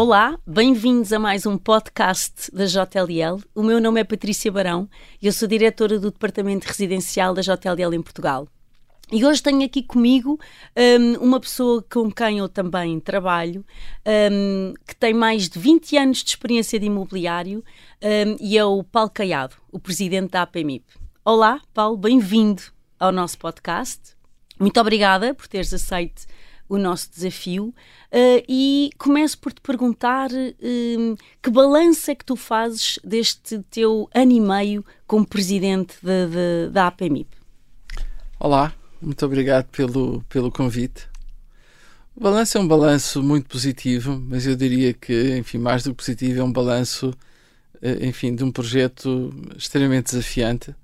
Olá, bem-vindos a mais um podcast da JLL. O meu nome é Patrícia Barão e eu sou diretora do Departamento Residencial da JLL em Portugal. E hoje tenho aqui comigo um, uma pessoa com quem eu também trabalho, um, que tem mais de 20 anos de experiência de imobiliário um, e é o Paulo Caiado, o presidente da APMIP. Olá, Paulo, bem-vindo ao nosso podcast. Muito obrigada por teres aceito o nosso desafio uh, e começo por te perguntar uh, que balanço é que tu fazes deste teu ano e meio como presidente de, de, da APMIP? Olá, muito obrigado pelo, pelo convite. O balanço é um balanço muito positivo, mas eu diria que, enfim, mais do que positivo, é um balanço, eh, enfim, de um projeto extremamente desafiante,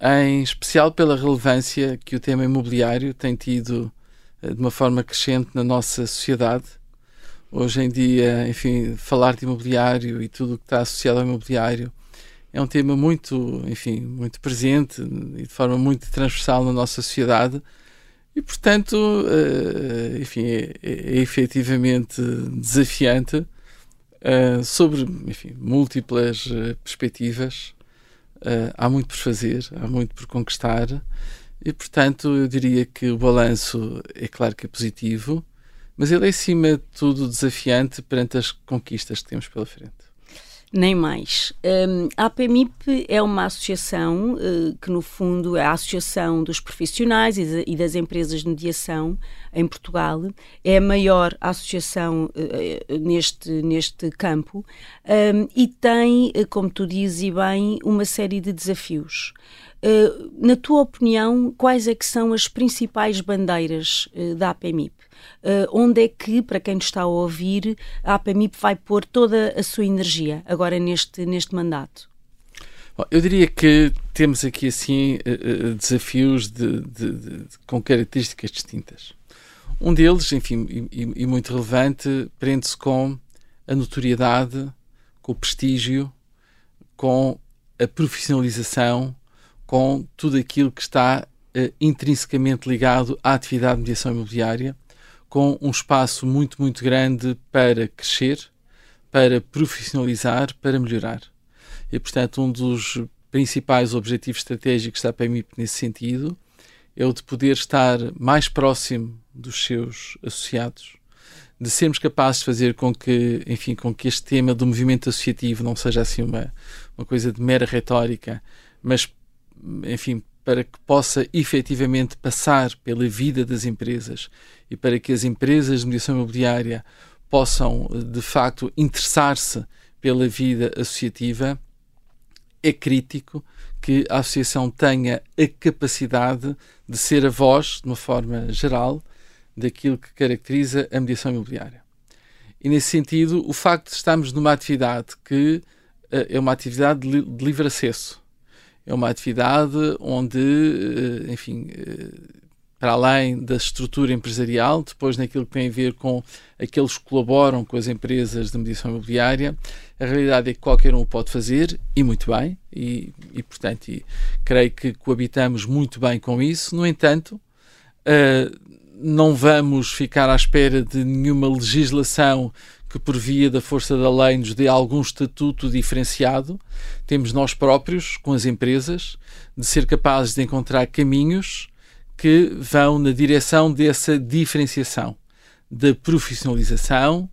em especial pela relevância que o tema imobiliário tem tido eh, de uma forma crescente na nossa sociedade. Hoje em dia, enfim, falar de imobiliário e tudo o que está associado ao imobiliário é um tema muito, enfim, muito presente e de forma muito transversal na nossa sociedade e, portanto, uh, enfim, é, é, é, efetivamente desafiante uh, sobre, enfim, múltiplas perspectivas. há muito por fazer, há muito por conquistar e, portanto, eu diria que o balanço é claro que é positivo, mas ele é, acima de tudo, desafiante perante as conquistas que temos pela frente. Nem mais. Um, a APMIP é uma associação uh, que, no fundo, é a Associação dos Profissionais e, de, e, das Empresas de Mediação em Portugal. É a maior associação uh, neste, neste campo um, e tem, como tu dizes e bem, uma série de desafios. Uh, na tua opinião, quais é que são as principais bandeiras da APMIP? Uh, onde é que, para quem nos está a ouvir, a APMIP vai pôr toda a sua energia agora neste, neste mandato? Eu diria que temos aqui assim desafios de, de, de, com características distintas. Um deles, enfim, e, e muito relevante, prende-se com a notoriedade, com o prestígio, com a profissionalização com tudo aquilo que está uh, intrinsecamente ligado à atividade de mediação imobiliária, com um espaço muito, muito grande para crescer, para profissionalizar, para melhorar. E, portanto, um dos principais objetivos estratégicos da PMIP nesse sentido é o de poder estar mais próximo dos seus associados, de sermos capazes de fazer com que, enfim, com que este tema do movimento associativo não seja assim uma, uma coisa de mera retórica, mas enfim, para que possa efetivamente passar pela vida das empresas e para que as empresas de mediação imobiliária possam, de facto, interessar-se pela vida associativa, é crítico que a associação tenha a capacidade de ser a voz, de uma forma geral, daquilo que caracteriza a mediação imobiliária. E nesse sentido, o facto de estarmos numa atividade que uh, é uma atividade de, de livre acesso, é uma atividade onde, eh, enfim, eh, para além da estrutura empresarial, depois naquilo que tem a ver com aqueles que colaboram com as empresas de mediação imobiliária, a realidade é que qualquer um o pode fazer, e muito bem, e, e portanto, e creio que coabitamos muito bem com isso. No entanto, uh, não vamos ficar à espera de nenhuma legislação que por via da força da lei nos dê algum estatuto diferenciado, temos nós próprios, com as empresas, de ser capazes de encontrar caminhos que vão na direção dessa diferenciação, da profissionalização,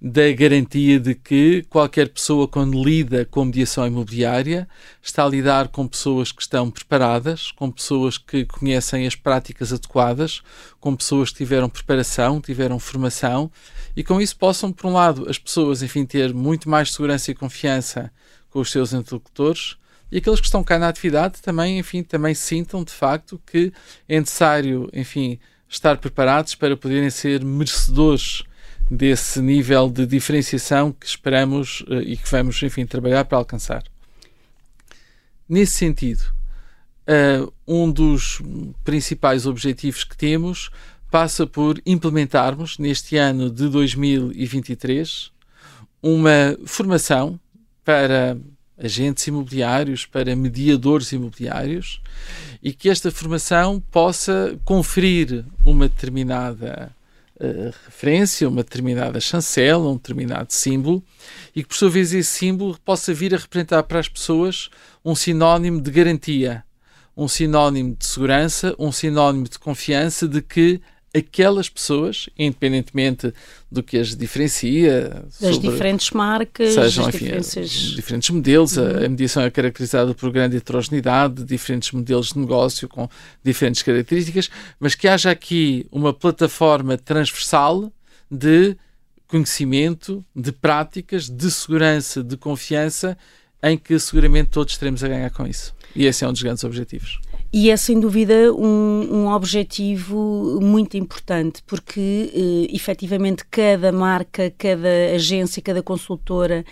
da garantia de que qualquer pessoa, quando lida com mediação imobiliária, está a lidar com pessoas que estão preparadas, com pessoas que conhecem as práticas adequadas, com pessoas que tiveram preparação, tiveram formação e com isso possam, por um lado, as pessoas, enfim, ter muito mais segurança e confiança com os seus interlocutores e aqueles que estão cá na atividade também, enfim, também sintam de facto que é necessário, enfim, estar preparados para poderem ser merecedores desse nível de diferenciação que esperamos uh, e que vamos, enfim, trabalhar para alcançar. Nesse sentido, uh, um dos principais objetivos que temos passa por implementarmos neste ano de 2023 uma formação para agentes imobiliários, para mediadores imobiliários e que esta formação possa conferir uma determinada referência, uma determinada chancela, um determinado símbolo, e que por sua vez esse símbolo possa vir a representar para as pessoas um sinónimo de garantia, um sinónimo de segurança, um sinónimo de confiança de que aquelas pessoas, independentemente do que as diferencia, das diferentes marcas, sejam enfim, diferenças... diferentes modelos, uhum. a, mediação é caracterizada por grande heterogeneidade, diferentes modelos de negócio com diferentes características, mas que haja aqui uma plataforma transversal de conhecimento, de práticas, de segurança, de confiança, em que seguramente todos teremos a ganhar com isso. E esse é um dos grandes objetivos. E é sem dúvida um, um objetivo muito importante, porque eh, efetivamente cada marca, cada agência, cada consultora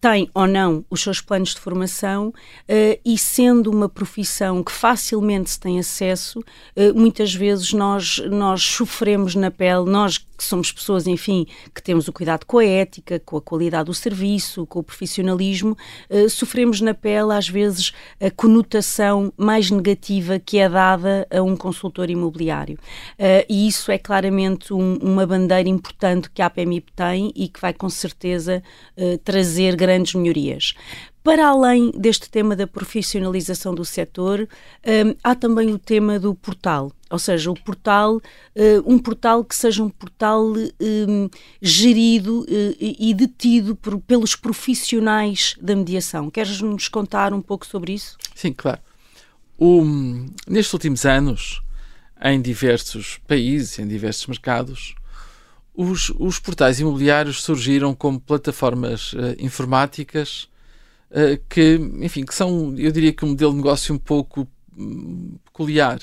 tem ou não os seus planos de formação eh, e sendo uma profissão que facilmente se tem acesso, eh, muitas vezes nós, nós sofremos na pele, nós que somos pessoas, enfim, que temos o cuidado com a ética, com a qualidade do serviço, com o profissionalismo, eh, sofremos na pele às vezes a conotação mais negativa que é dada a um consultor imobiliário. Uh, e isso é claramente um, uma bandeira importante que a APMIP tem e que vai com certeza uh, trazer grandes melhorias. Para além deste tema da profissionalização do setor, um, há também o tema do portal, ou seja, o portal, uh, um portal que seja um portal um, gerido uh, e detido por, pelos profissionais da mediação. Queres nos contar um pouco sobre isso? Sim, claro. O, nestes últimos anos, em diversos países, em diversos mercados, os, os portais imobiliários surgiram como plataformas uh, informáticas uh, que, enfim, que são, eu diria que um modelo de negócio um pouco um, peculiar,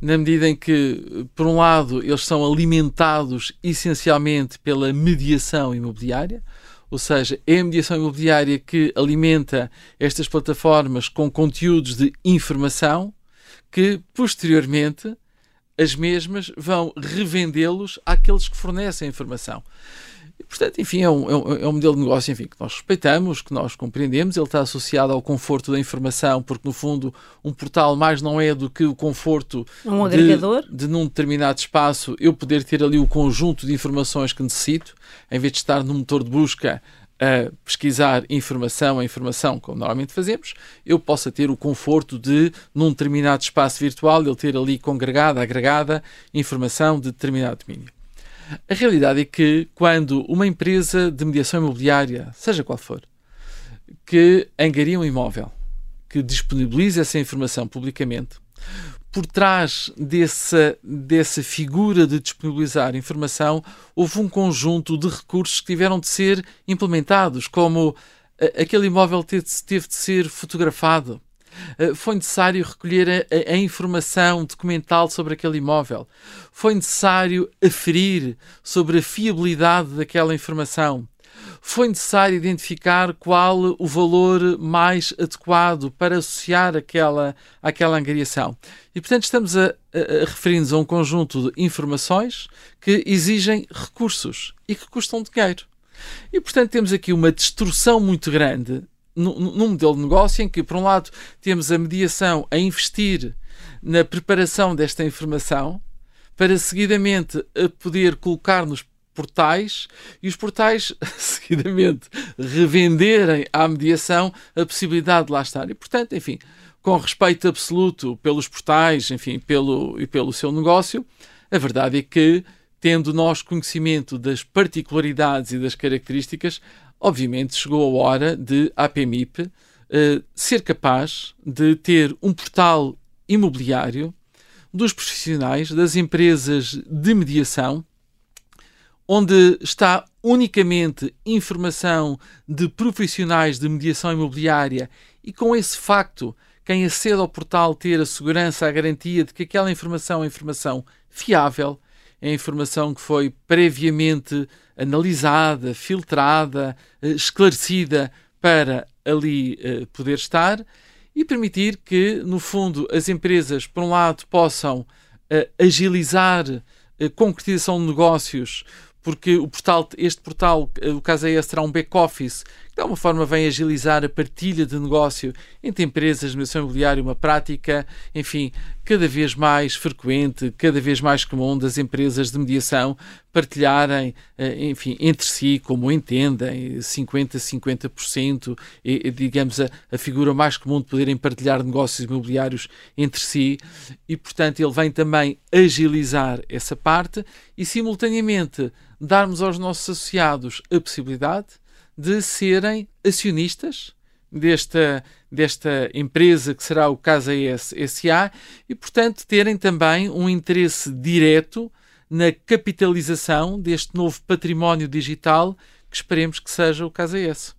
na medida em que, por um lado, eles são alimentados essencialmente pela mediação imobiliária, ou seja, é a mediação imobiliária que alimenta estas plataformas com conteúdos de informação que, posteriormente, as mesmas vão revendê-los àqueles que fornecem a informação. Portanto, enfim, é um, é um, modelo de negócio enfim, que nós respeitamos, que nós compreendemos. Ele está associado ao conforto da informação, porque, no fundo, um portal mais não é do que o conforto um agregador. De, de, num determinado espaço, eu poder ter ali o conjunto de informações que necessito, em vez de estar no motor de busca a pesquisar informação a informação, como normalmente fazemos, eu possa ter o conforto de, num determinado espaço virtual, ele ter ali congregada, agregada informação de determinado domínio. A realidade é que quando uma empresa de mediação imobiliária, seja qual for, que angaria um imóvel, que disponibiliza essa informação publicamente, por trás dessa, dessa figura de disponibilizar informação, houve um conjunto de recursos que tiveram de ser implementados, como aquele imóvel teve, teve de ser fotografado, eh, foi necessário recolher a, a, informação documental sobre aquele imóvel. Foi necessário aferir sobre a fiabilidade daquela informação. Foi necessário identificar qual o valor mais adequado para associar aquela, àquela angariação. E, portanto, estamos a, a, a referir-nos a um conjunto de informações que exigem recursos e que custam dinheiro. E, portanto, temos aqui uma destrução muito grande num modelo de negócio em que, por um lado, temos a mediação a investir na preparação desta informação para seguidamente poder colocar nos portais e os portais seguidamente revenderem à mediação a possibilidade de lá estar. E, portanto, enfim, com respeito absoluto pelos portais, enfim, pelo, e pelo seu negócio, a verdade é que, tendo nós conhecimento das particularidades e das características, obviamente chegou a hora de a APMIP uh, ser capaz de ter um portal imobiliário dos profissionais, das empresas de mediação, onde está unicamente informação de profissionais de mediação imobiliária e com esse facto quem acede ao portal ter a segurança, a garantia de que aquela informação é informação fiável, é informação que foi previamente analisada, filtrada, eh, esclarecida para ali eh, poder estar e permitir que, no fundo, as empresas, por um lado, possam eh, agilizar a concretização de negócios, porque o portal, este portal, o caso é esse, terá um back-office de alguma forma vem agilizar a partilha de negócio entre empresas de mediação imobiliária, uma prática, enfim, cada vez mais frequente, cada vez mais comum das empresas de mediação partilharem, eh, enfim, entre si, como entendem, 50%, 50%, e, digamos, a, a figura mais comum de poderem partilhar negócios imobiliários entre si, e, portanto, ele vem também agilizar essa parte e, simultaneamente, darmos aos nossos associados a possibilidade de serem acionistas desta, desta empresa que será o Casa SA e, portanto, terem também um interesse direto na capitalização deste novo património digital que esperemos que seja o Casa S.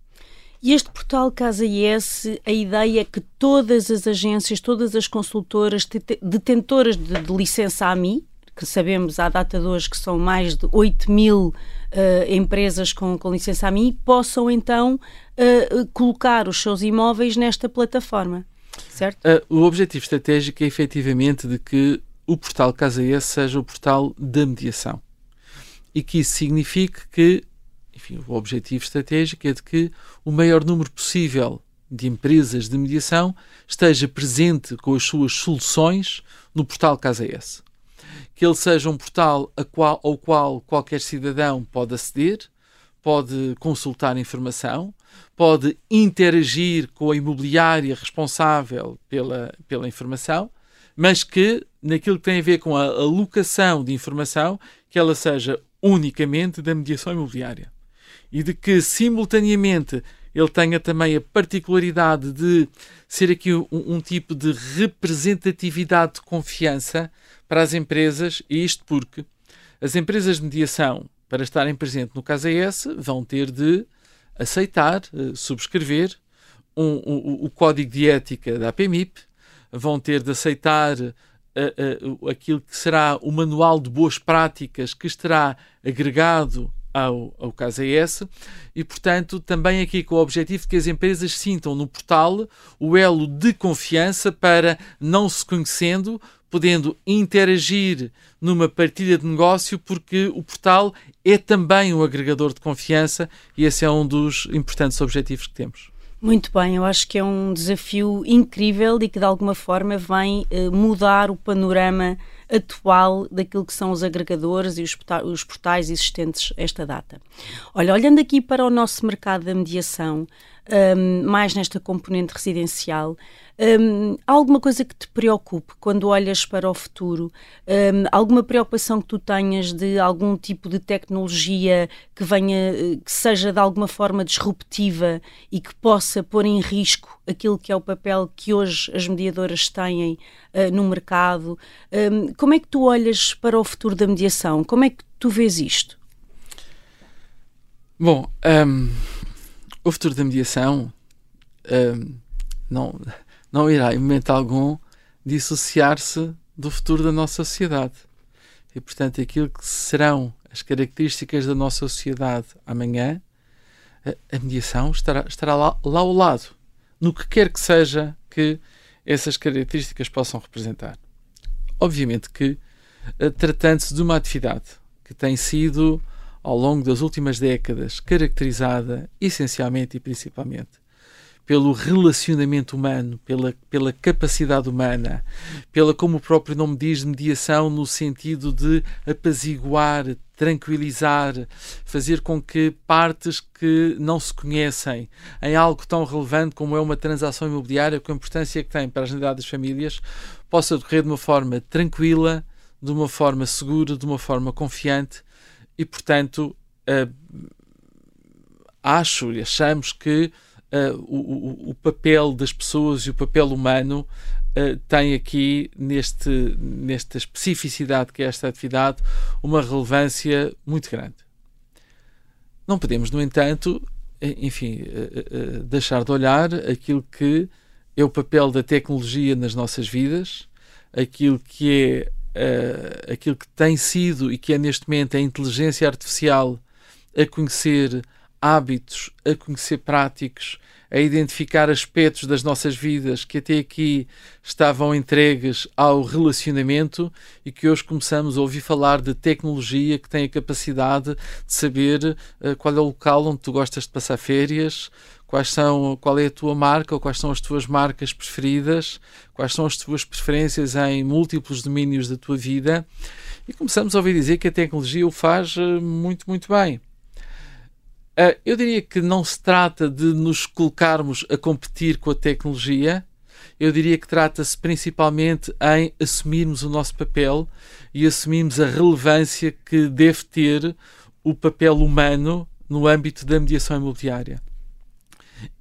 E este portal Casa IS, a ideia é que todas as agências, todas as consultoras detentoras de, de licença AMI, que sabemos à data de hoje que são mais de 8 mil uh, empresas com, com licença a mim, possam então uh, colocar os seus imóveis nesta plataforma. Certo? O objetivo estratégico é efetivamente de que o portal Casa S seja o portal da mediação. E que isso signifique que, enfim, o objetivo estratégico é de que o maior número possível de empresas de mediação esteja presente com as suas soluções no portal Casa S que ele seja um portal qual, ao qual qualquer cidadão pode aceder, pode consultar informação, pode interagir com a imobiliária responsável pela, pela informação, mas que, naquilo que tem a ver com a alocação de informação, que ela seja unicamente da mediação imobiliária. E de que, simultaneamente, ele tenha também a particularidade de ser aqui um, um tipo de representatividade de confiança para as empresas, e isto porque as empresas de mediação, para estarem presentes no AS, vão ter de aceitar, eh, subscrever um, o código de ética da APMIP, vão ter de aceitar uh, uh, aquilo que será o manual de boas práticas que estará agregado ao, ao caso AS e, portanto, também aqui com o objetivo de que as empresas sintam no portal o elo de confiança para, não se conhecendo, podendo interagir numa partilha de negócio, porque o portal é também um agregador de confiança e esse é um dos importantes objetivos que temos. Muito bem, eu acho que é um desafio incrível e que de alguma forma vem uh, mudar o panorama atual daquilo que são os agregadores e os, portais existentes esta data. Olha, olhando aqui para o nosso mercado da mediação, um, mais nesta componente residencial, um, alguma coisa que te preocupe quando olhas para o futuro? Um, alguma preocupação que tu tenhas de algum tipo de tecnologia que venha, que seja de alguma forma disruptiva e que possa pôr em risco aquilo que é o papel que hoje as mediadoras têm uh, no mercado? Um, como é que tu olhas para o futuro da mediação? Como é que tu vês isto? Bom, o futuro da mediação não não irá, em momento algum, dissociar-se do futuro da nossa sociedade. E, portanto, aquilo que serão as características da nossa sociedade amanhã, a, a mediação estará, estará lá, lá ao lado, no que quer que seja que essas características possam representar. Obviamente que, eh, tratando-se de uma atividade que tem sido, ao longo das últimas décadas, caracterizada essencialmente e principalmente pelo relacionamento humano, pela, pela capacidade humana, pela, como o próprio nome diz, mediação no sentido de apaziguar, tranquilizar, fazer com que partes que não se conhecem em algo tão relevante como é uma transação imobiliária, com a importância que tem para a generalidade das famílias, possa decorrer de uma forma tranquila, de uma forma segura, de uma forma confiante e, portanto, uh, acho e achamos que uh, o, o, papel das pessoas e o papel humano uh, tem aqui, neste, nesta especificidade que é esta atividade, uma relevância muito grande. Não podemos, no entanto, enfim, uh, deixar de olhar aquilo que é o papel da tecnologia nas nossas vidas, aquilo que é Uh, aquilo que tem sido e que é neste momento a inteligência artificial a conhecer hábitos, a conhecer práticos, a identificar aspectos das nossas vidas que até aqui estavam entregues ao relacionamento e que hoje começamos a ouvir falar de tecnologia que tem a capacidade de saber uh, qual é o local onde tu gostas de passar férias, quais são, qual é a tua marca ou quais são as tuas marcas preferidas, quais são as tuas preferências em múltiplos domínios da tua vida. E começamos a ouvir dizer que a tecnologia o faz uh, muito, muito bem. Uh, eu diria que não se trata de nos colocarmos a competir com a tecnologia, eu diria que trata-se principalmente em assumirmos o nosso papel e assumirmos a relevância que deve ter o papel humano no âmbito da mediação imobiliária.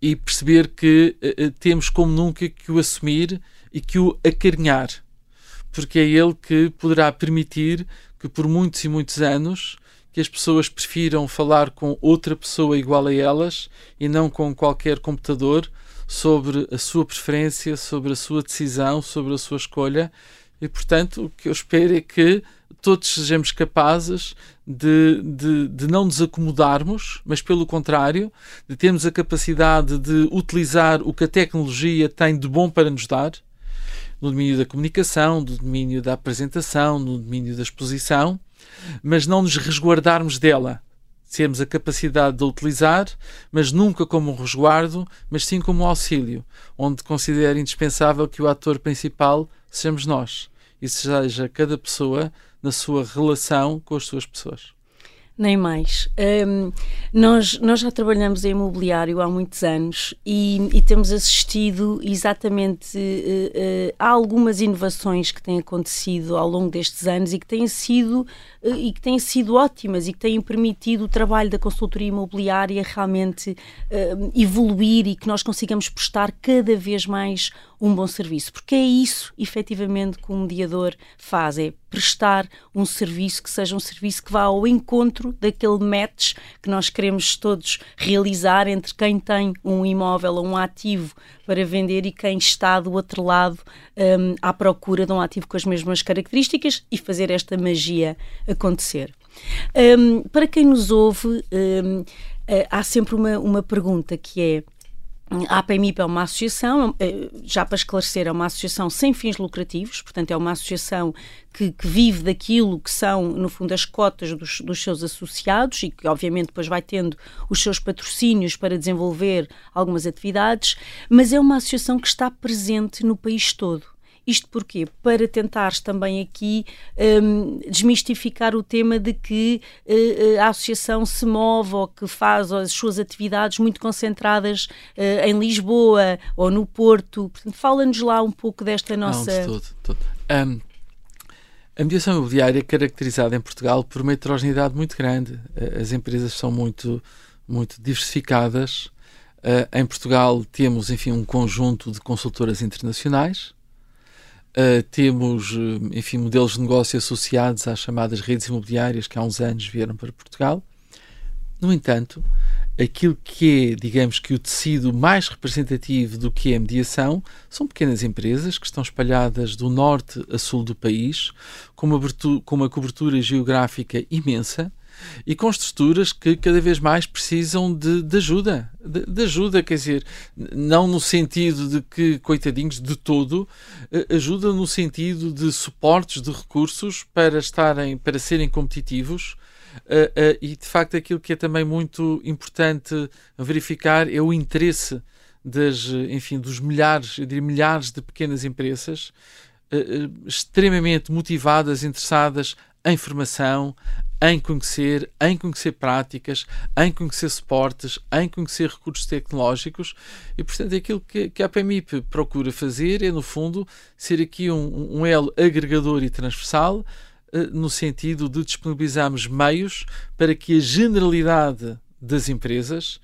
E perceber que uh, temos como nunca que o assumir e que o acarinhar, porque é ele que poderá permitir que por muitos e muitos anos que as pessoas prefiram falar com outra pessoa igual a elas e não com qualquer computador sobre a sua preferência, sobre a sua decisão, sobre a sua escolha. E, portanto, o que eu espero é que todos sejamos capazes de, de, de não nos acomodarmos, mas pelo contrário, de termos a capacidade de utilizar o que a tecnologia tem de bom para nos dar, no domínio da comunicação, no domínio da apresentação, no domínio da exposição, mas não nos resguardarmos dela. Termos a capacidade de a utilizar, mas nunca como um resguardo, mas sim como um auxílio, onde considero indispensável que o ator principal sejamos nós e seja cada pessoa na sua relação com as suas pessoas nem mais. Um, nós, nós já trabalhamos em imobiliário há muitos anos e, e temos assistido exatamente uh, uh, a algumas inovações que têm acontecido ao longo destes anos e que têm sido uh, e que têm sido ótimas e que têm permitido o trabalho da consultoria imobiliária realmente evoluir e que nós consigamos prestar cada vez mais um bom serviço, porque é isso efetivamente que o mediador faz, é prestar um serviço que seja um serviço que vá ao encontro daquele match que nós queremos todos realizar entre quem tem um imóvel ou um ativo para vender e quem está do outro lado um, à procura de um ativo com as mesmas características e fazer esta magia acontecer. Um, para quem nos ouve, um, eh, há sempre uma, uma pergunta que é a APMIP é uma associação, é, já para esclarecer, é uma associação sem fins lucrativos, portanto, é uma associação que, que vive daquilo que são, no fundo, as cotas dos, dos, seus associados e que, obviamente, depois vai tendo os seus patrocínios para desenvolver algumas atividades, mas é uma associação que está presente no país todo. Isto porquê? Para tentares também aqui um, desmistificar o tema de que uh, a associação se move ou que faz as suas atividades muito concentradas uh, em Lisboa ou no Porto. Fala-nos lá um pouco desta nossa. Não, de todo, Um, a mediação imobiliária é caracterizada em Portugal por uma heterogeneidade muito grande. As empresas são muito, muito diversificadas. Uh, em Portugal temos, enfim, um conjunto de consultoras internacionais Uh, temos, eh, enfim, modelos de negócio associados às chamadas redes imobiliárias que há uns anos vieram para Portugal. No entanto, aquilo que é, digamos que o tecido mais representativo do que é a mediação são pequenas empresas que estão espalhadas do norte a sul do país, com uma, com uma cobertura geográfica imensa, e com estruturas que cada vez mais precisam de, de ajuda. De, de, ajuda, quer dizer, não no sentido de que, coitadinhos, de todo, eh, ajuda no sentido de suportes de recursos para estarem, para serem competitivos. Uh, uh, e de facto aquilo que é também muito importante verificar é o interesse das, enfim, dos milhares, eu diria milhares de pequenas empresas uh, extremamente motivadas, interessadas em formação, em conhecer, em conhecer práticas, em conhecer suportes, em conhecer recursos tecnológicos e, portanto, aquilo que, que a PMIP procura fazer é, no fundo, ser aqui um, um elo agregador e transversal eh, no sentido de disponibilizarmos meios para que a generalidade das empresas,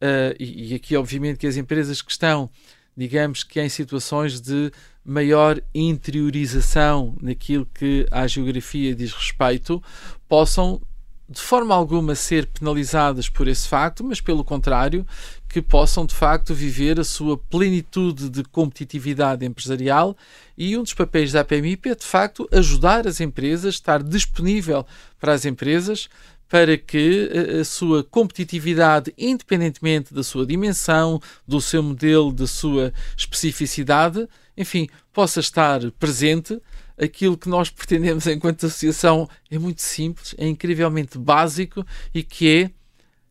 uh, e, e aqui, obviamente, que as empresas que estão digamos que em situações de maior interiorização naquilo que à geografia diz respeito, possam de forma alguma ser penalizadas por esse facto, mas pelo contrário, que possam de facto viver a sua plenitude de competitividade empresarial e um dos papéis da APMIP é de facto ajudar as empresas, estar disponível para as empresas para que a, a, sua competitividade, independentemente da sua dimensão, do seu modelo, da sua especificidade, enfim, possa estar presente. Aquilo que nós pretendemos enquanto associação é muito simples, é incrivelmente básico e que é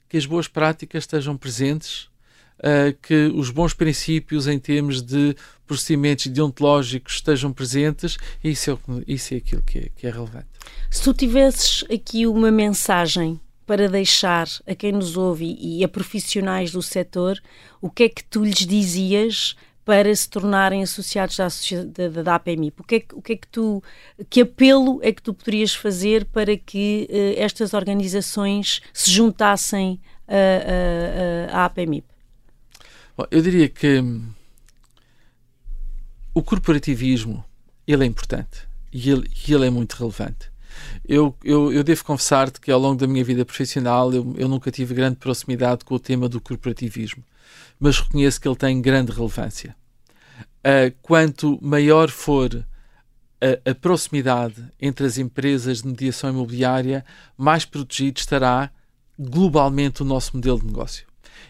que as boas práticas estejam presentes uh, que os bons princípios em termos de procedimentos deontológicos estejam presentes e isso é, isso é aquilo que é, que é relevante. Se tu tivesses aqui uma mensagem para deixar a quem nos ouve e a profissionais do setor, o que é que tu lhes dizias para se tornarem associados da, da, da APMIP? O que, é que, o que é que tu, que apelo é que tu poderias fazer para que uh, estas organizações se juntassem à APMIP? Bom, eu diria que hum, o corporativismo ele é importante e ele, ele é muito relevante. Eu, eu, eu devo confessar-te que ao longo da minha vida profissional eu, eu nunca tive grande proximidade com o tema do corporativismo, mas reconheço que ele tem grande relevância. Uh, quanto maior for a, a, proximidade entre as empresas de mediação imobiliária, mais protegido estará globalmente o nosso modelo de negócio.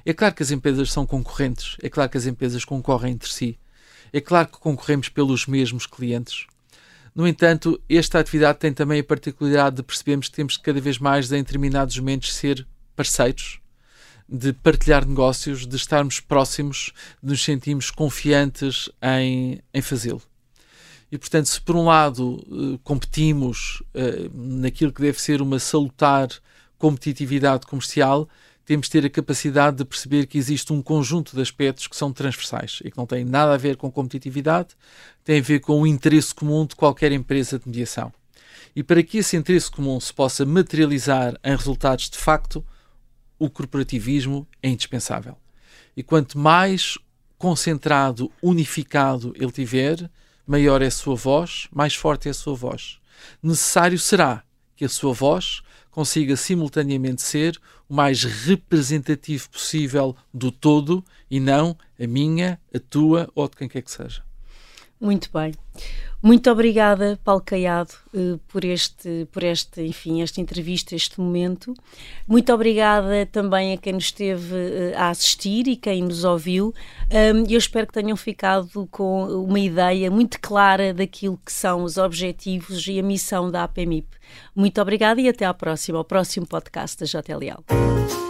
É claro que as empresas são concorrentes, é claro que as empresas concorrem entre si, é claro que concorremos pelos mesmos clientes. No entanto, esta atividade tem também a particularidade de percebermos que temos cada vez mais, em determinados momentos, ser parceiros, de partilhar negócios, de estarmos próximos, de nos sentirmos confiantes em, em fazê-lo. E, portanto, se por um lado eh, competimos uh, naquilo que deve ser uma salutar competitividade comercial, temos de ter a capacidade de perceber que existe um conjunto de aspectos que são transversais e que não têm nada a ver com competitividade, têm a ver com o interesse comum de qualquer empresa de mediação. E para que esse interesse comum se possa materializar em resultados de facto, o corporativismo é indispensável. E quanto mais concentrado, unificado ele tiver, maior é a sua voz, mais forte é a sua voz. Necessário será que a sua voz consiga simultaneamente ser o mais representativo possível do todo e não a minha, a tua ou de quem quer que seja. Muito bem. Muito obrigada, Paulo Caiado, eh, por este, por este, enfim, esta entrevista, este momento. Muito obrigada também a quem nos esteve eh, a assistir e quem nos ouviu. Eu espero que tenham ficado com uma ideia muito clara daquilo que são os objetivos e a missão da APMIP. Muito obrigada e até à próxima, ao próximo podcast da JLL.